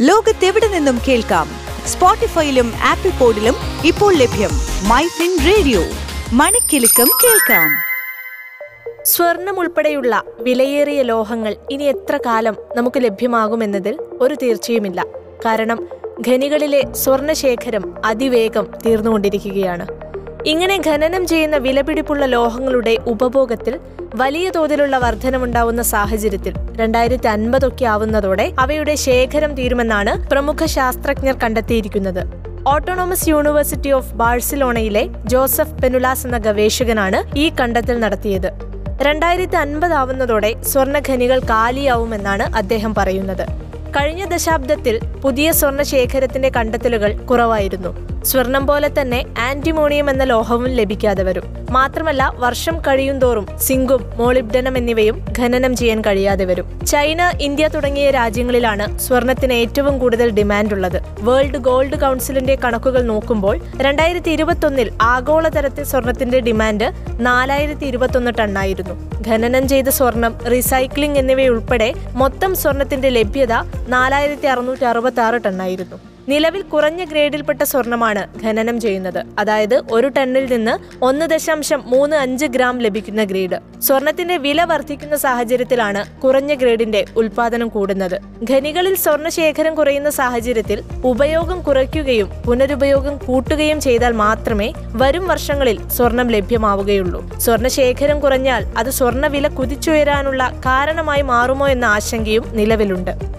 ലോകത്തെവിടെ നിന്നും കേൾക്കാം? സ്പോട്ടിഫൈയിലും ആപ്പിൾ പോഡിലും ഇപ്പോൾ ലഭ്യം മൈ ഫിൻ റേഡിയോ. മണിക്കെലക്കം കേൾക്കാം. സ്വർണം ഉൾപ്പെടെയുള്ള വിലയേറിയ ലോഹങ്ങൾ ഇനി എത്ര കാലം നമുക്ക് ലഭ്യമാകുമെന്നതിൽ ഒരു തീർച്ചയുമില്ല. കാരണം ഖനികളിലെ സ്വർണശേഖരം അതിവേഗം തീർന്നുകൊണ്ടിരിക്കുകയാണ്. ഇങ്ങനെ ഖനനം ചെയ്യുന്ന വിലപിടിപ്പുള്ള ലോഹങ്ങളുടെ ഉപഭോഗത്തിൽ വലിയ തോതിലുള്ള വർധനമുണ്ടാവുന്ന സാഹചര്യത്തിൽ രണ്ടായിരത്തി അൻപതൊക്കെ ആവുന്നതോടെ അവയുടെ ശേഖരം തീരുമെന്നാണ് പ്രമുഖ ശാസ്ത്രജ്ഞർ കണ്ടെത്തിയിരിക്കുന്നത്. ഓട്ടോണോമസ് യൂണിവേഴ്സിറ്റി ഓഫ് ബാഴ്സലോണയിലെ ജോസഫ് പെനുലാസ് എന്ന ഗവേഷകനാണ് ഈ കണ്ടെത്തൽ നടത്തിയത്. രണ്ടായിരത്തി അൻപത് ആവുന്നതോടെ സ്വർണഖനികൾ കാലിയാവുമെന്നാണ് അദ്ദേഹം പറയുന്നത്. കഴിഞ്ഞ ദശാബ്ദത്തിൽ പുതിയ സ്വർണ ശേഖരത്തിന്റെ കണ്ടെത്തലുകൾ കുറവായിരുന്നു. സ്വർണം പോലെ തന്നെ ആന്റിമോണിയം എന്ന ലോഹവും ലഭിക്കാതെ വരും. മാത്രമല്ല വർഷം കഴിയുന്തോറും സിങ്കും മോളിബ്ഡനം എന്നിവയും ഖനനം ചെയ്യാൻ കഴിയാതെ വരും. ചൈന ഇന്ത്യ തുടങ്ങിയ രാജ്യങ്ങളിലാണ് സ്വർണത്തിന് ഏറ്റവും കൂടുതൽ ഡിമാൻഡ് ഉള്ളത്. വേൾഡ് ഗോൾഡ് കൗൺസിലിന്റെ കണക്കുകൾ നോക്കുമ്പോൾ രണ്ടായിരത്തി ഇരുപത്തൊന്നിൽ ആഗോളതലത്തിൽ സ്വർണത്തിന്റെ ഡിമാൻഡ് നാലായിരത്തി ഇരുപത്തൊന്ന് ടണ്ണായിരുന്നു. ഖനനം ചെയ്ത സ്വർണം റീസൈക്ലിംഗ് എന്നിവയുൾപ്പെടെ മൊത്തം സ്വർണത്തിന്റെ ലഭ്യത നാലായിരത്തി അറുന്നൂറ്റി അറുപത്തി ആറ് ടണ്ണായിരുന്നു. നിലവിൽ കുറഞ്ഞ ഗ്രേഡിൽപ്പെട്ട സ്വർണമാണ് ഖനനം ചെയ്യുന്നത്. അതായത് ഒരു ടണ്ണിൽ നിന്ന് ഒന്ന് ദശാംശം മൂന്ന് അഞ്ച് ഗ്രാം ലഭിക്കുന്ന ഗ്രേഡ്. സ്വർണത്തിന്റെ വില വർദ്ധിക്കുന്ന സാഹചര്യത്തിലാണ് കുറഞ്ഞ ഗ്രേഡിന്റെ ഉൽപാദനം കൂടുന്നത്. ഖനികളിൽ സ്വർണശേഖരം കുറയുന്ന സാഹചര്യത്തിൽ ഉപയോഗം കുറയ്ക്കുകയും പുനരുപയോഗം കൂട്ടുകയും ചെയ്താൽ മാത്രമേ വരും വർഷങ്ങളിൽ സ്വർണം ലഭ്യമാവുകയുള്ളൂ. സ്വർണശേഖരം കുറഞ്ഞാൽ അത് സ്വർണ വില കുതിച്ചുയരാനുള്ള കാരണമായി മാറുമോ എന്ന ആശങ്കയും നിലവിലുണ്ട്.